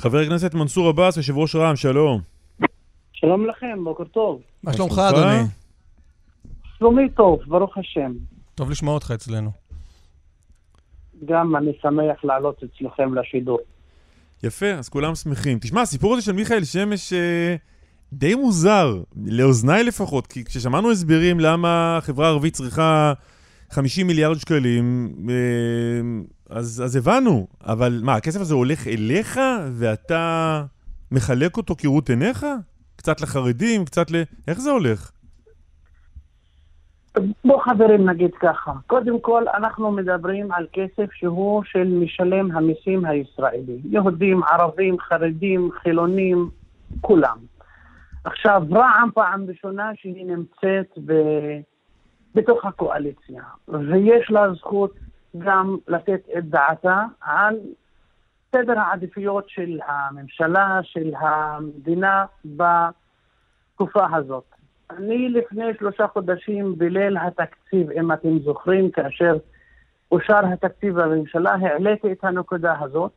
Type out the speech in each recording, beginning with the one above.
חבר הכנסת מנסור עבאס, יושב ראש רע"מ, שלום. שלום לכם, בוקר טוב. מה שלומך, אדוני? שלומי טוב, ברוך השם. טוב לשמוע אותך אצלנו. גם אני שמח לעלות אצלכם לשידור. יפה, אז כולם שמחים. תשמע, הסיפור הזה של מיכאל שמש אה, די מוזר, לאוזניי לפחות, כי כששמענו הסברים למה החברה הערבית צריכה 50 מיליארד שקלים, אה, אז, אז הבנו. אבל מה, הכסף הזה הולך אליך ואתה מחלק אותו כראות עיניך? קצת לחרדים, קצת ל... איך זה הולך? בוא חברים נגיד ככה, קודם כל אנחנו מדברים על כסף שהוא של משלם המיסים הישראלי, יהודים, ערבים, חרדים, חילונים, כולם. עכשיו, רע"מ פעם ראשונה שהיא נמצאת ב... בתוך הקואליציה, ויש לה זכות גם לתת את דעתה על סדר העדיפויות של הממשלה, של המדינה בתקופה הזאת. אני לפני שלושה חודשים בליל התקציב, אם אתם זוכרים, כאשר אושר התקציב בממשלה, העליתי את הנקודה הזאת,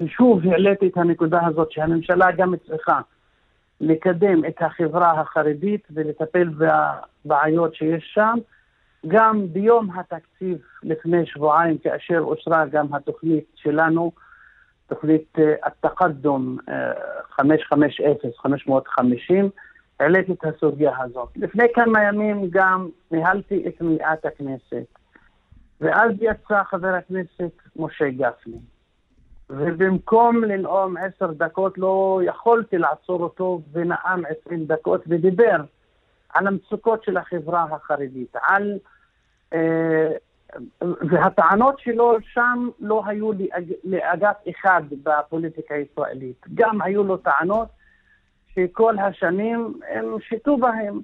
ושוב העליתי את הנקודה הזאת שהממשלה גם צריכה לקדם את החברה החרדית ולטפל בבעיות שיש שם. גם ביום התקציב לפני שבועיים, כאשר אושרה גם התוכנית שלנו, תוכנית התקדום 550, 550, העליתי את הסוגיה הזאת. לפני כמה ימים גם ניהלתי את מליאת הכנסת, ואז יצא חבר הכנסת משה גפני. ובמקום לנאום עשר דקות לא יכולתי לעצור אותו ונאם עשרים דקות ודיבר על המצוקות של החברה החרדית, על... אה, והטענות שלו שם לא היו לאג, לאגף אחד בפוליטיקה הישראלית. גם היו לו טענות שכל השנים הם שיתו בהם.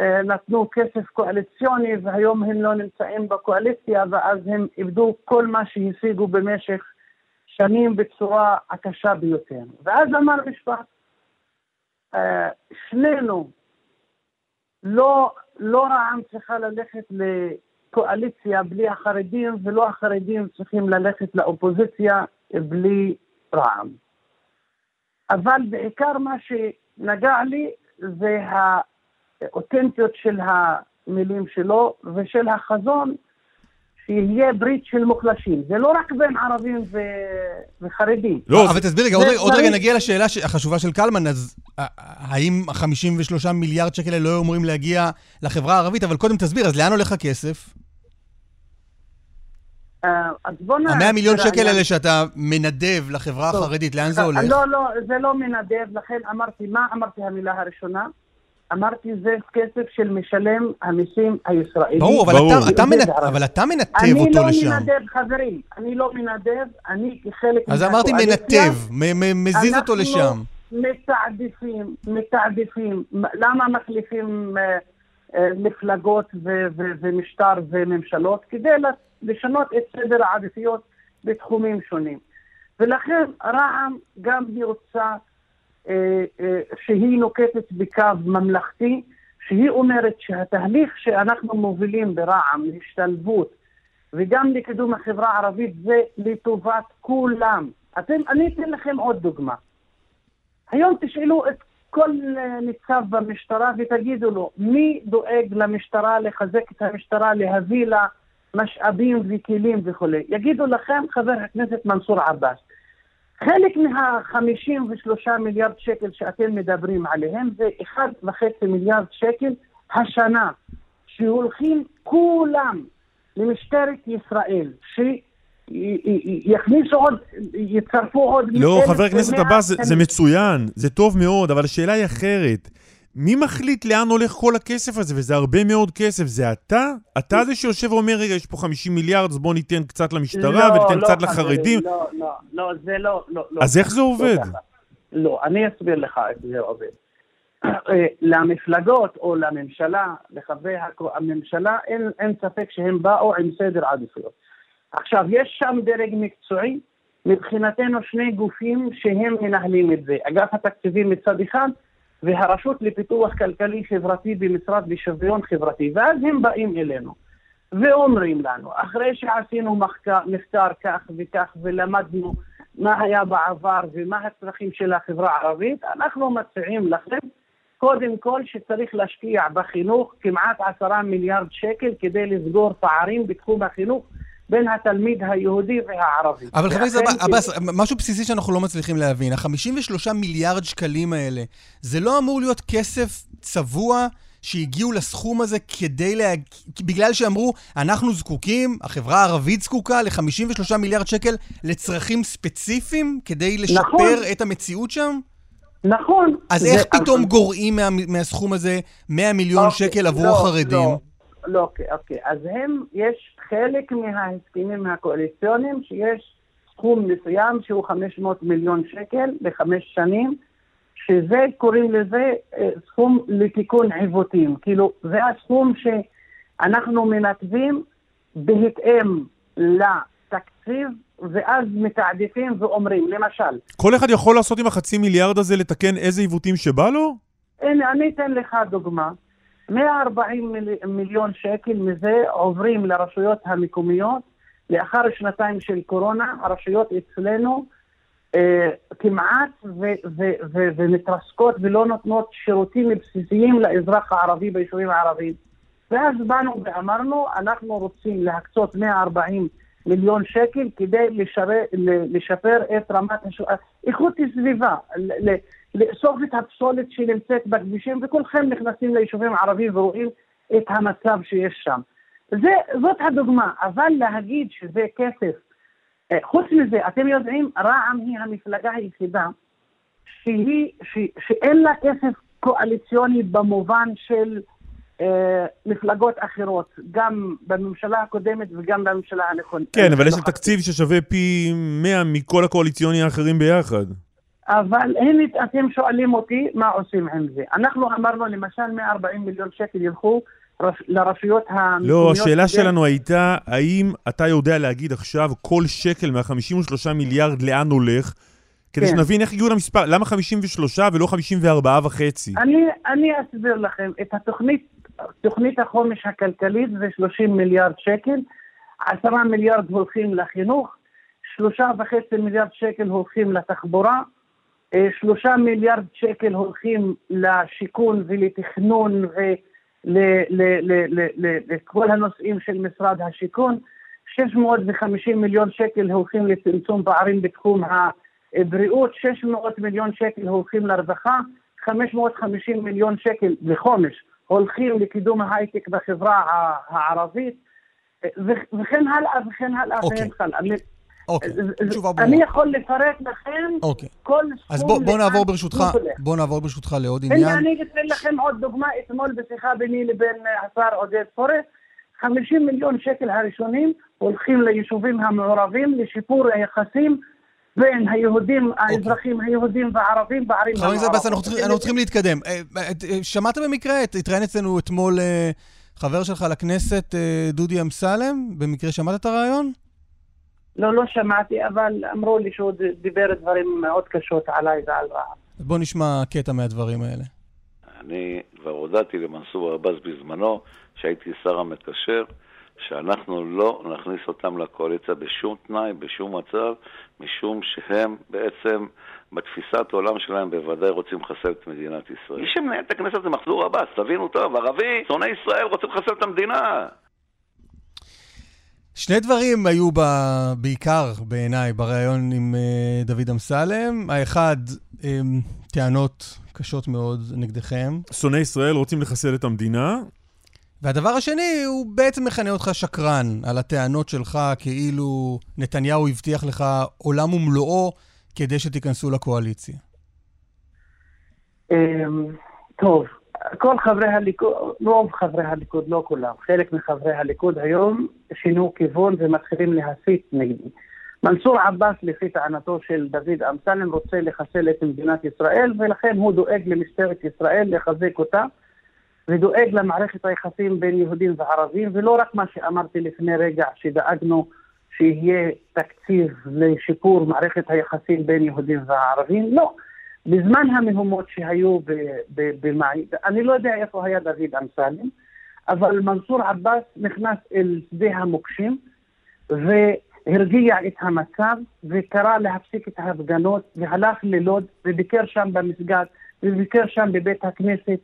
אה, נתנו כסף קואליציוני והיום הם לא נמצאים בקואליציה ואז הם איבדו כל מה שהשיגו במשך שנים בצורה הקשה ביותר. ואז אמר משפט, אה, שנינו, לא, לא רע"מ צריכה ללכת לקואליציה בלי החרדים ולא החרדים צריכים ללכת לאופוזיציה בלי רע"מ. אבל בעיקר מה שנגע לי זה האותנטיות של המילים שלו ושל החזון שיהיה ברית של מוחלשים. זה לא רק בין ערבים ו... וחרדים. לא, אבל תסביר רגע, עוד, עוד רגע נגיע לשאלה החשובה של קלמן, אז האם ה-53 מיליארד שקל האלה לא היו אמורים להגיע לחברה הערבית? אבל קודם תסביר, אז לאן הולך הכסף? אה, אז בוא נ... המאה מיליון שקל האלה שאתה מנדב לחברה החרדית, לאן זה אה, הולך? לא, לא, זה לא מנדב, לכן אמרתי, מה אמרתי המילה הראשונה? אמרתי, זה כסף של משלם המיסים הישראלי. ברור, אבל, ברור. אתה, אתה, מנ... אבל אתה מנתב אותו לא לשם. אני לא מנדב, חברים, אני לא מנדב, אני כחלק אז אמרתי מנתב, מזיז אותו לשם. אנחנו מתעדפים, מתעדפים. למה מחליפים אה, אה, מפלגות ו- ו- ומשטר וממשלות? כדי לשנות את סדר העדיפויות בתחומים שונים. ולכן רע"מ גם היא רוצה שהיא נוקטת בקו ממלכתי, שהיא אומרת שהתהליך שאנחנו מובילים ברע"מ להשתלבות וגם לקידום החברה הערבית זה לטובת כולם. אתם, אני אתן לכם עוד דוגמה. היום תשאלו את כל ניצב במשטרה ותגידו לו, מי דואג למשטרה לחזק את המשטרה, להביא לה משאבים וכלים וכולי? יגידו לכם חבר הכנסת מנסור עבאס. חלק מה-53 מיליארד שקל שאתם מדברים עליהם זה 1.5 מיליארד שקל השנה, שהולכים כולם למשטרת ישראל, ש... יכניסו עוד, יצרפו עוד... לא, חבר הכנסת עבאס, זה, מצוין, זה טוב מאוד, אבל השאלה היא אחרת. מי מחליט לאן הולך כל הכסף הזה? וזה הרבה מאוד כסף. זה אתה? אתה זה שיושב ואומר, רגע, יש פה 50 מיליארד, אז בוא ניתן קצת למשטרה לא, וניתן לא, קצת לחרדים. לא, לא, לא, זה לא, לא. אז איך זה עובד? לא, לא, אני אסביר לך איך זה עובד. אה, למפלגות או לממשלה, לחברי הממשלה, אין, אין ספק שהם באו עם סדר עדיפויות. עכשיו, יש שם דרג מקצועי, מבחינתנו שני גופים שהם מנהלים את זה. אגף התקציבים מצד אחד, והרשות לפיתוח כלכלי חברתי במשרד לשוויון חברתי, ואז הם באים אלינו ואומרים לנו, אחרי שעשינו מחקר, מחקר כך וכך ולמדנו מה היה בעבר ומה הצרכים של החברה הערבית, אנחנו מציעים לכם קודם כל שצריך להשקיע בחינוך כמעט עשרה מיליארד שקל כדי לסגור פערים בתחום החינוך בין התלמיד היהודי והערבי. אבל חבר הכנסת עבאס, משהו בסיסי שאנחנו לא מצליחים להבין. ה-53 מיליארד שקלים האלה, זה לא אמור להיות כסף צבוע שהגיעו לסכום הזה כדי לה... בגלל שאמרו, אנחנו זקוקים, החברה הערבית זקוקה ל-53 מיליארד שקל לצרכים ספציפיים כדי לשפר נכון. את המציאות שם? נכון. אז איך פתאום אבל... גורעים מה, מהסכום הזה 100 מיליון אוקיי, שקל עבור לא, החרדים? לא, לא, אוקיי, אוקיי. אז הם, יש חלק מההסכמים הקואליציוניים שיש סכום מסוים שהוא 500 מיליון שקל לחמש שנים, שזה, קוראים לזה אה, סכום לתיקון עיוותים. כאילו, זה הסכום שאנחנו מנתבים בהתאם לתקציב, ואז מתעדפים ואומרים, למשל... כל אחד יכול לעשות עם החצי מיליארד הזה לתקן איזה עיוותים שבא לו? הנה, אני אתן לך דוגמה. 140 מיל, מיליון שקל מזה עוברים לרשויות המקומיות. לאחר שנתיים של קורונה, הרשויות אצלנו אה, כמעט ומתרסקות ולא נותנות שירותים בסיסיים לאזרח הערבי ביישובים הערביים. ואז באנו ואמרנו, אנחנו רוצים להקצות 140 מיליון שקל כדי לשפר, לשפר את רמת הש... איכות הסביבה, לאסוף את הפסולת שנמצאת בכבישים, וכולכם נכנסים ליישובים הערביים ורואים את המצב שיש שם. זה, זאת הדוגמה, אבל להגיד שזה כסף אה, חוץ מזה, אתם יודעים, רע"מ היא המפלגה היחידה שהיא, ש, שאין לה כסף קואליציוני במובן של אה, מפלגות אחרות, גם בממשלה הקודמת וגם בממשלה הנכונה. כן, אבל יש לה תקציב ששווה פי 100 מכל הקואליציוני האחרים ביחד. אבל הנה, אתם שואלים אותי מה עושים עם זה. אנחנו אמרנו למשל 140 מיליון שקל ילכו לרשויות המקומיות. לא, השאלה שלנו הייתה, האם אתה יודע להגיד עכשיו כל שקל מה-53 מיליארד לאן הולך? כדי כן. שנבין איך הגיעו למספר, למה 53 ולא 54 וחצי? אני, אני אסביר לכם, את התוכנית, תוכנית החומש הכלכלית זה 30 מיליארד שקל, 10 מיליארד הולכים לחינוך, 3.5 מיליארד שקל הולכים לתחבורה, 3 אה, מיליארד שקל הולכים לשיכון ולתכנון ו... לכל הנושאים של משרד השיכון. 650 מיליון שקל הולכים לצמצום פערים בתחום הבריאות, 600 מיליון שקל הולכים לרווחה, 550 מיליון שקל לחומש הולכים לקידום ההייטק בחברה הערבית, וכן הלאה וכן הלאה וכן הלאה. אוקיי, תשובה ברורה. אני יכול לפרט לכם אוקיי. כל סכום... אז בוא, בוא נעבור ברשותך, בוא נעבור ברשותך לעוד עניין. הנה, אני אתן לכם עוד דוגמה, אתמול בשיחה ביני לבין השר עודד פורר, 50 מיליון שקל הראשונים הולכים ליישובים המעורבים לשיפור היחסים בין היהודים, אוקיי. האזרחים היהודים והערבים בערים המעורבות. חבר הכנסת בס, אנחנו צריכים להתקדם. אה, אה, שמעת במקרה, התראיין אצלנו אתמול אה, חבר שלך לכנסת, דודי אמסלם? במקרה שמעת את הרעיון? לא, לא שמעתי, אבל אמרו לי שהוא דיבר דברים מאוד קשות עליי ועל רע"מ. בוא נשמע קטע מהדברים האלה. אני כבר הודעתי למנסור עבאס בזמנו, שהייתי שר המקשר, שאנחנו לא נכניס אותם לקואליציה בשום תנאי, בשום מצב, משום שהם בעצם, בתפיסת העולם שלהם בוודאי רוצים לחסל את מדינת ישראל. מי שמנהל את הכנסת זה מחזור עבאס, תבינו טוב, ערבי, שונא ישראל, רוצה לחסל את המדינה. שני דברים היו ב... בעיקר בעיניי בריאיון עם uh, דוד אמסלם. האחד, um, טענות קשות מאוד נגדכם. שונאי ישראל רוצים לחסל את המדינה. והדבר השני, הוא בעצם מכנה אותך שקרן על הטענות שלך כאילו נתניהו הבטיח לך עולם ומלואו כדי שתיכנסו לקואליציה. אמ, טוב, כל חברי הליכוד, רוב חברי הליכוד, לא כולם, חלק מחברי הליכוד היום שינו כיוון ומתחילים להסית נגדי. מנסור עבאס, לפי טענתו של דוד אמסלם, רוצה לחסל את מדינת ישראל, ולכן הוא דואג למשטרת ישראל לחזק אותה, ודואג למערכת היחסים בין יהודים וערבים, ולא רק מה שאמרתי לפני רגע, שדאגנו שיהיה תקציב לשיפור מערכת היחסים בין יהודים וערבים, לא. בזמן המהומות שהיו במאי, אני לא יודע איפה היה דוד אמסלם, אבל מנסור עבאס נכנס אל שדה המוקשים, ו... הרגיע את המצב וקרא להפסיק את ההפגנות והלך ללוד וביקר שם במסגד וביקר שם בבית הכנסת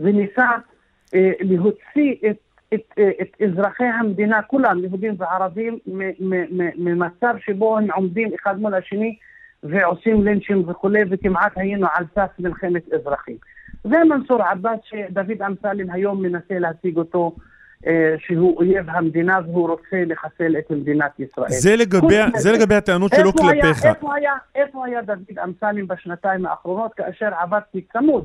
וניסה אה, להוציא את, את, אה, את אזרחי המדינה, כולם, יהודים וערבים, ממצב שבו הם עומדים אחד מול השני ועושים לינצ'ים וכולי, וכמעט היינו על סף מלחמת אזרחים. זה מנסור עבאס שדוד אמסלם היום מנסה להציג אותו אה, שהוא אויב המדינה והוא רוצה לחסל את מדינת ישראל. זה לגבי, זה לגבי הטענות שלו כלפיך. איפה היה, איפה היה דוד אמסלם בשנתיים האחרונות כאשר עבדתי צמוד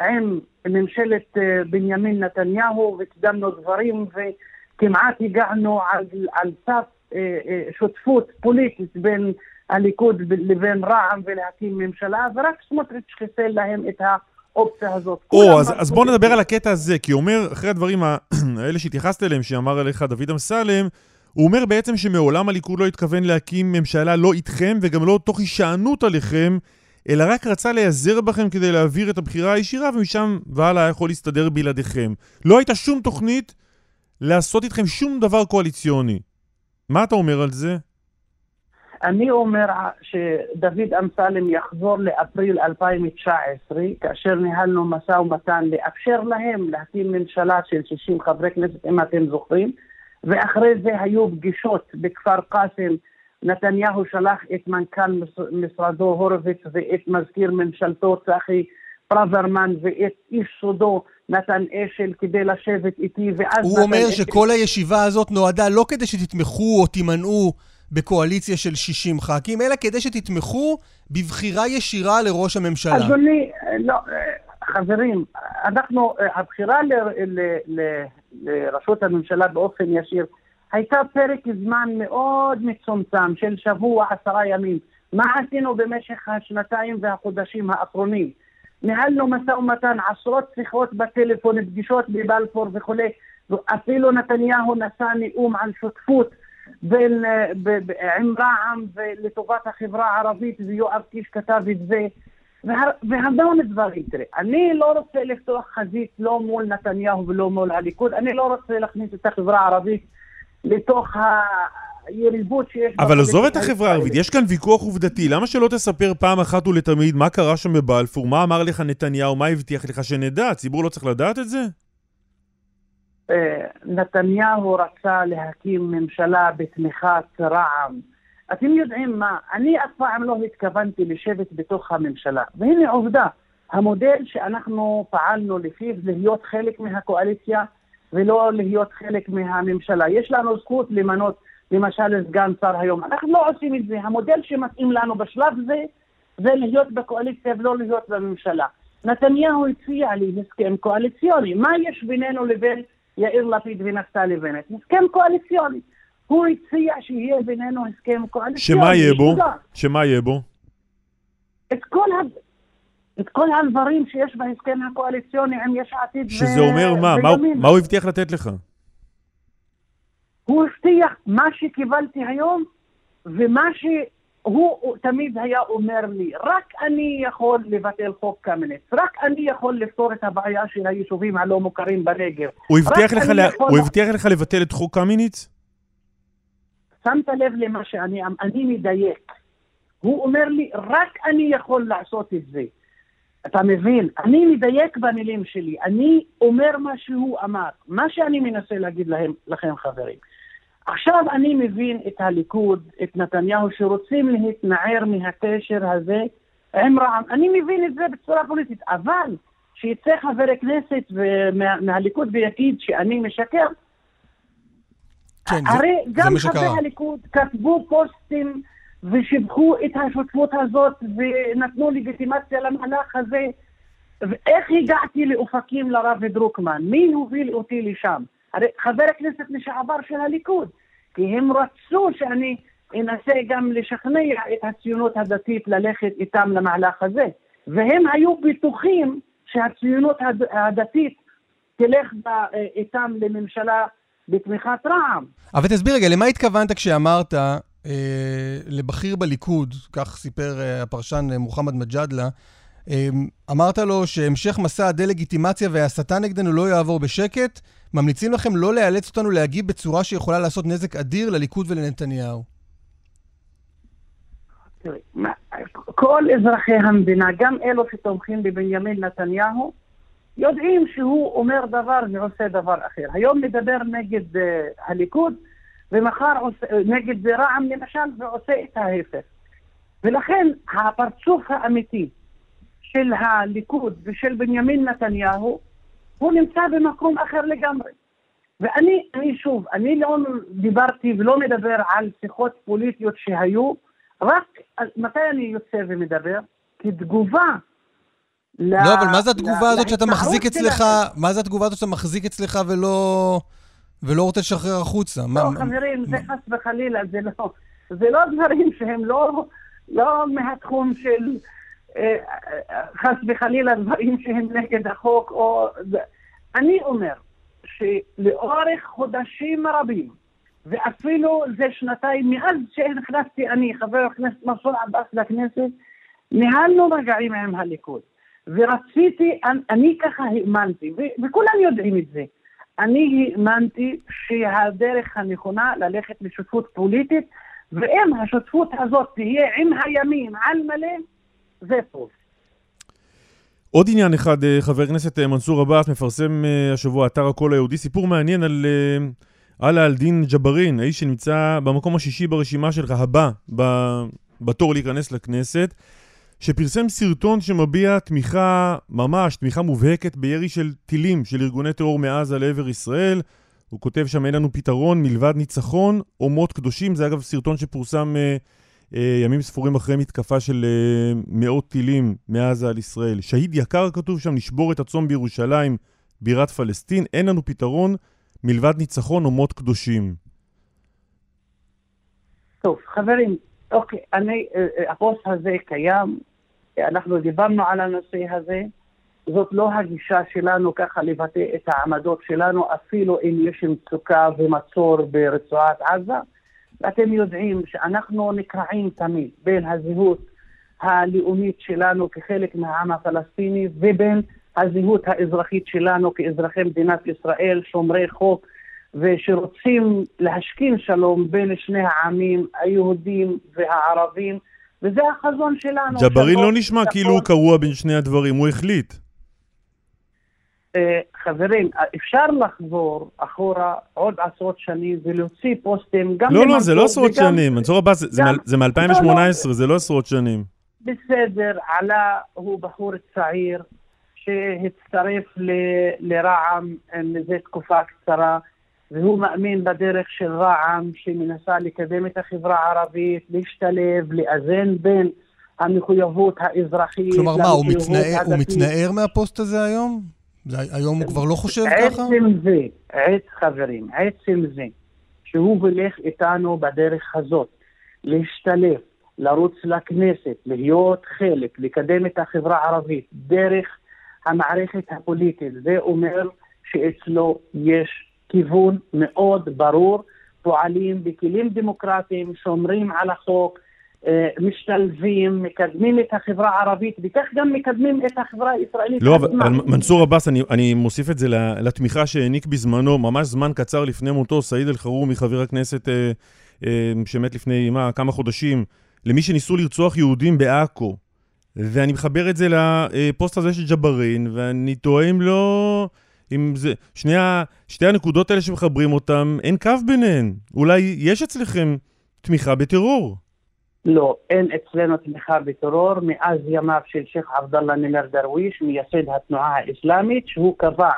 עם ממשלת אה, בנימין נתניהו וקידמנו דברים וכמעט הגענו על, על סף אה, שותפות פוליטית בין הליכוד לבין רע"מ ולהקים ממשלה ורק סמוטריץ' חיסל להם את ה... האופציה הזאת. או, אז, אז בוא נדבר על הקטע הזה, כי הוא אומר, אחרי הדברים האלה שהתייחסת אליהם, שאמר עליך דוד אמסלם, הוא אומר בעצם שמעולם הליכוד לא התכוון להקים ממשלה לא איתכם וגם לא תוך הישענות עליכם, אלא רק רצה להיעזר בכם כדי להעביר את הבחירה הישירה, ומשם והלאה היה יכול להסתדר בלעדיכם. לא הייתה שום תוכנית לעשות איתכם שום דבר קואליציוני. מה אתה אומר על זה? אני אומר שדוד אמסלם יחזור לאפריל 2019, כאשר ניהלנו משא ומתן לאפשר להם להקים ממשלה של 60 חברי כנסת, אם אתם זוכרים, ואחרי זה היו פגישות בכפר קאסם. נתניהו שלח את מנכ"ל משרדו הורוביץ ואת מזכיר ממשלתו צחי פרוורמן ואת איש סודו נתן אשל כדי לשבת איתי, ואז... הוא אומר שכל הישיבה הזאת נועדה לא כדי שתתמכו או תימנעו בקואליציה של 60 ח"כים, אלא כדי שתתמכו בבחירה ישירה לראש הממשלה. אדוני, לא, חברים, אנחנו, הבחירה ל, ל, ל, לראשות הממשלה באופן ישיר הייתה פרק זמן מאוד מצומצם של שבוע, עשרה ימים. מה עשינו במשך השנתיים והחודשים האחרונים? ניהלנו משא ומתן, עשרות שיחות בטלפון, פגישות בבלפור וכולי, אפילו נתניהו נשא נאום על שותפות בין, אה, עם רע"מ ולטובת החברה הערבית, ויואב קיש כתב את זה, והמון דברים. תראה, אני לא רוצה לפתוח חזית לא מול נתניהו ולא מול הליכוד, אני לא רוצה להכניס את החברה הערבית לתוך היריבות שיש... אבל עזוב את החברה הערבית, יש כאן ויכוח עובדתי. למה שלא תספר פעם אחת ולתמיד מה קרה שם בבלפור, מה אמר לך נתניהו, מה הבטיח לך שנדע? הציבור לא צריך לדעת את זה? אה, נתניהו רצה להקים ממשלה בתמיכת רע"מ. אתם יודעים מה, אני אף פעם לא התכוונתי לשבת בתוך הממשלה. והנה עובדה, המודל שאנחנו פעלנו לפיו להיות חלק מהקואליציה ולא להיות חלק מהממשלה. יש לנו זכות למנות למשל סגן שר היום. אנחנו לא עושים את זה. המודל שמתאים לנו בשלב זה, זה להיות בקואליציה ולא להיות בממשלה. נתניהו הציע לי הסכם קואליציוני. מה יש בינינו לבין יאיר לפיד ונפתלי בנט. הסכם קואליציוני. הוא הציע שיהיה בינינו הסכם קואליציוני. שמה יהיה בו? שמה יהיה בו? את כל, ה... את כל הדברים שיש בהסכם הקואליציוני עם יש עתיד שזה ו... שזה אומר מה? מה, מה הוא הבטיח לתת לך? הוא הבטיח מה שקיבלתי היום ומה ש... הוא תמיד היה אומר לי, רק אני יכול לבטל חוק קמיניץ, רק אני יכול לפתור את הבעיה של היישובים הלא מוכרים בנגב. הוא הבטיח, לך, לה... יכול... הוא הבטיח לך לבטל את חוק קמיניץ? שמת לב למה שאני אני מדייק. הוא אומר לי, רק אני יכול לעשות את זה. אתה מבין? אני מדייק במילים שלי, אני אומר מה שהוא אמר. מה שאני מנסה להגיד להם, לכם, חברים. עכשיו אני מבין את הליכוד, את נתניהו, שרוצים להתנער מהקשר הזה עם רע"מ. אני מבין את זה בצורה פוליטית, אבל שיצא חבר הכנסת מה, מהליכוד ויגיד שאני משקר, כן, הרי זה, גם זה חברי הליכוד כתבו פוסטים ושיבחו את השותפות הזאת ונתנו לגיטימציה למהלך הזה. ואיך הגעתי לאופקים לרב דרוקמן? מי הוביל אותי לשם? הרי חבר הכנסת לשעבר של הליכוד, כי הם רצו שאני אנסה גם לשכנע את הציונות הדתית ללכת איתם למהלך הזה. והם היו בטוחים שהציונות הדתית תלך איתם לממשלה בתמיכת רע"מ. אבל תסביר רגע, למה התכוונת כשאמרת אה, לבכיר בליכוד, כך סיפר אה, הפרשן אה, מוחמד מג'אדלה, אה, אמרת לו שהמשך מסע הדה-לגיטימציה וההסתה נגדנו לא יעבור בשקט, ממליצים לכם לא לאלץ אותנו להגיב בצורה שיכולה לעשות נזק אדיר לליכוד ולנתניהו. כל אזרחי המדינה, גם אלו שתומכים בבנימין נתניהו, יודעים שהוא אומר דבר ועושה דבר אחר. היום מדבר נגד uh, הליכוד, ומחר עושה, נגד רע"מ למשל, ועושה את ההפך. ולכן הפרצוף האמיתי של הליכוד ושל בנימין נתניהו, הוא נמצא במקום אחר לגמרי. ואני, אני שוב, אני לא דיברתי ולא מדבר על שיחות פוליטיות שהיו, רק מתי אני יוצא ומדבר? כתגובה לא, אבל מה זה התגובה הזאת שאתה מחזיק אצלך, מה זה התגובה הזאת שאתה מחזיק אצלך ולא... ולא רוצה לשחרר החוצה. לא, מה, חברים, מה... זה חס וחלילה, זה לא, זה לא דברים שהם לא, לא מהתחום של חס וחלילה דברים שהם נגד החוק, או... אני אומר שלאורך חודשים רבים, ואפילו זה שנתיים מאז שנכנסתי אני, חבר הכנסת מנסור עבאס לכנסת, ניהלנו מגעים עם הליכוד. ורציתי, אני ככה האמנתי, וכולם יודעים את זה. אני האמנתי שהדרך הנכונה ללכת לשותפות פוליטית, ואם השותפות הזאת תהיה עם הימין על מלא, זה טוב. עוד עניין אחד, אה, חבר הכנסת אה, מנסור עבאס מפרסם אה, השבוע אתר הקול היהודי, סיפור מעניין על עלה אלדין ג'בארין, האיש שנמצא במקום השישי ברשימה שלך, הבא בתור להיכנס לכנסת. שפרסם סרטון שמביע תמיכה, ממש תמיכה מובהקת בירי של טילים של ארגוני טרור מעזה לעבר ישראל. הוא כותב שם אין לנו פתרון מלבד ניצחון או מות קדושים. זה אגב סרטון שפורסם אה, ימים ספורים אחרי מתקפה של אה, מאות טילים מעזה על ישראל. שהיד יקר כתוב שם, נשבור את הצום בירושלים, בירת פלסטין. אין לנו פתרון מלבד ניצחון או מות קדושים. טוב, חברים, אוקיי, אני, אה, אה, הפוסט הזה קיים, אנחנו דיברנו על הנושא הזה, זאת לא הגישה שלנו ככה לבטא את העמדות שלנו, אפילו אם יש מצוקה ומצור ברצועת עזה. ואתם יודעים שאנחנו נקרעים תמיד בין הזהות הלאומית שלנו כחלק מהעם הפלסטיני ובין הזהות האזרחית שלנו כאזרחי מדינת ישראל, שומרי חוק, ושרוצים להשכין שלום בין שני העמים, היהודים והערבים, וזה החזון שלנו. ג'בארין לא נשמע כאילו הוא קרוע בין שני הדברים, הוא החליט. אה, חברים, אפשר לחזור אחורה עוד עשרות שנים ולהוציא פוסטים גם... לא, לא, זה לא עשרות שנים, מנסור עבאס, זה מ-2018, לא, לא. זה לא עשרות שנים. בסדר, עלה הוא בחור צעיר שהצטרף לרע"מ מזה תקופה קצרה. והוא מאמין בדרך של רע"מ שמנסה לקדם את החברה הערבית, להשתלב, לאזן בין המחויבות האזרחית כלומר מה, הוא מתנער, הוא מתנער מהפוסט הזה היום? זה, היום הוא כבר לא חושב עצם ככה? עצם זה, עץ חברים, עצם זה שהוא הולך איתנו בדרך הזאת, להשתלב, לרוץ לכנסת, להיות חלק, לקדם את החברה הערבית דרך המערכת הפוליטית, זה אומר שאצלו יש כיוון מאוד ברור, פועלים בכלים דמוקרטיים, שומרים על החוק, משתלבים, מקדמים את החברה הערבית, וכך גם מקדמים את החברה הישראלית. לא, אבל מנסור עבאס, אני, אני מוסיף את זה לתמיכה שהעניק בזמנו, ממש זמן קצר לפני מותו, סעיד אלחרומי, חבר הכנסת אה, אה, שמת לפני, מה, כמה חודשים, למי שניסו לרצוח יהודים בעכו. ואני מחבר את זה לפוסט הזה של ג'בארין, ואני תוהה אם לא... אם זה, שני ה, שתי הנקודות האלה שמחברים אותם, אין קו ביניהן. אולי יש אצלכם תמיכה בטרור. לא, אין אצלנו תמיכה בטרור מאז ימיו של שייח' עבדאללה נימר דרוויש, מייסד התנועה האסלאמית, שהוא קבע,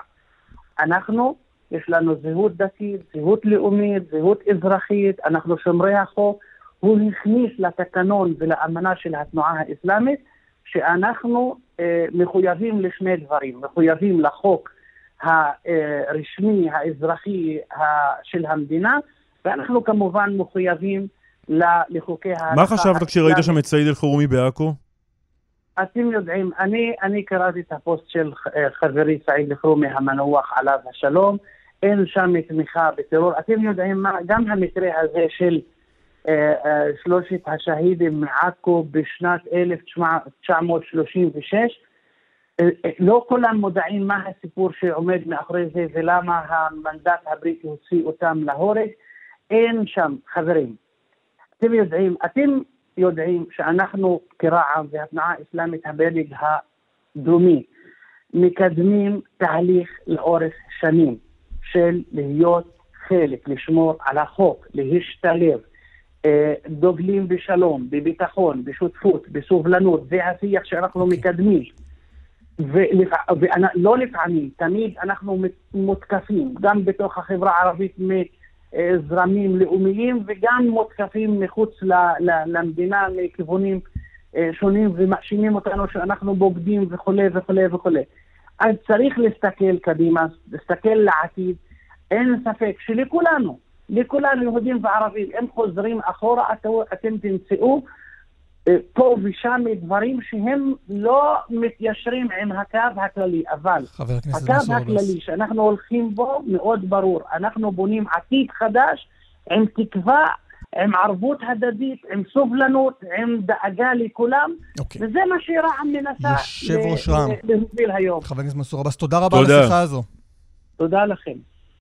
אנחנו, יש לנו זהות דתית, זהות לאומית, זהות אזרחית, אנחנו שומרי החוק. הוא הכניס לתקנון ולאמנה של התנועה האסלאמית שאנחנו אה, מחויבים לשני דברים, מחויבים לחוק הרשמי, האזרחי של המדינה, ואנחנו כמובן מחויבים לחוקי ההלכה. מה חשבת כשראית שם את סעיד אלחרומי בעכו? אתם יודעים, אני, אני קראתי את הפוסט של חברי סעיד אלחרומי המנוח עליו השלום, אין שם תמיכה בטרור. אתם יודעים מה, גם המקרה הזה של אה, אה, שלושת השהידים מעכו בשנת 1936, לא כולם מודעים מה הסיפור שעומד מאחורי זה ולמה המנדט הבריטי הוציא אותם להורג. אין שם, חברים. אתם יודעים, אתם יודעים שאנחנו כרע"מ והתנועה האסלאמית הבדג הדרומי מקדמים תהליך לאורך שנים של להיות חלק, לשמור על החוק, להשתלב, אה, דוגלים בשלום, בביטחון, בשותפות, בסובלנות, זה השיח שאנחנו. אוקיי. מקדמים. ולא לפעמים, תמיד אנחנו מותקפים, גם בתוך החברה הערבית מזרמים לאומיים וגם מותקפים מחוץ למדינה מכיוונים אה, שונים ומאשימים אותנו שאנחנו בוגדים וכולי וכולי וכולי. אז צריך להסתכל קדימה, להסתכל לעתיד. אין ספק שלכולנו, לכולנו, יהודים וערבים, אם חוזרים אחורה, אתם תמצאו אה, פה ושם דברים שהם לא מתיישרים עם הקו הכללי, אבל הקו הכללי שאנחנו הולכים בו מאוד ברור. אנחנו בונים עתיד חדש עם תקווה, עם ערבות הדדית, עם סובלנות, עם דאגה לכולם, okay. אוקיי. וזה מה שרע"מ מנסה להוביל היום. חבר הכנסת מנסור עבאס, תודה רבה על השיחה הזו. תודה לכם.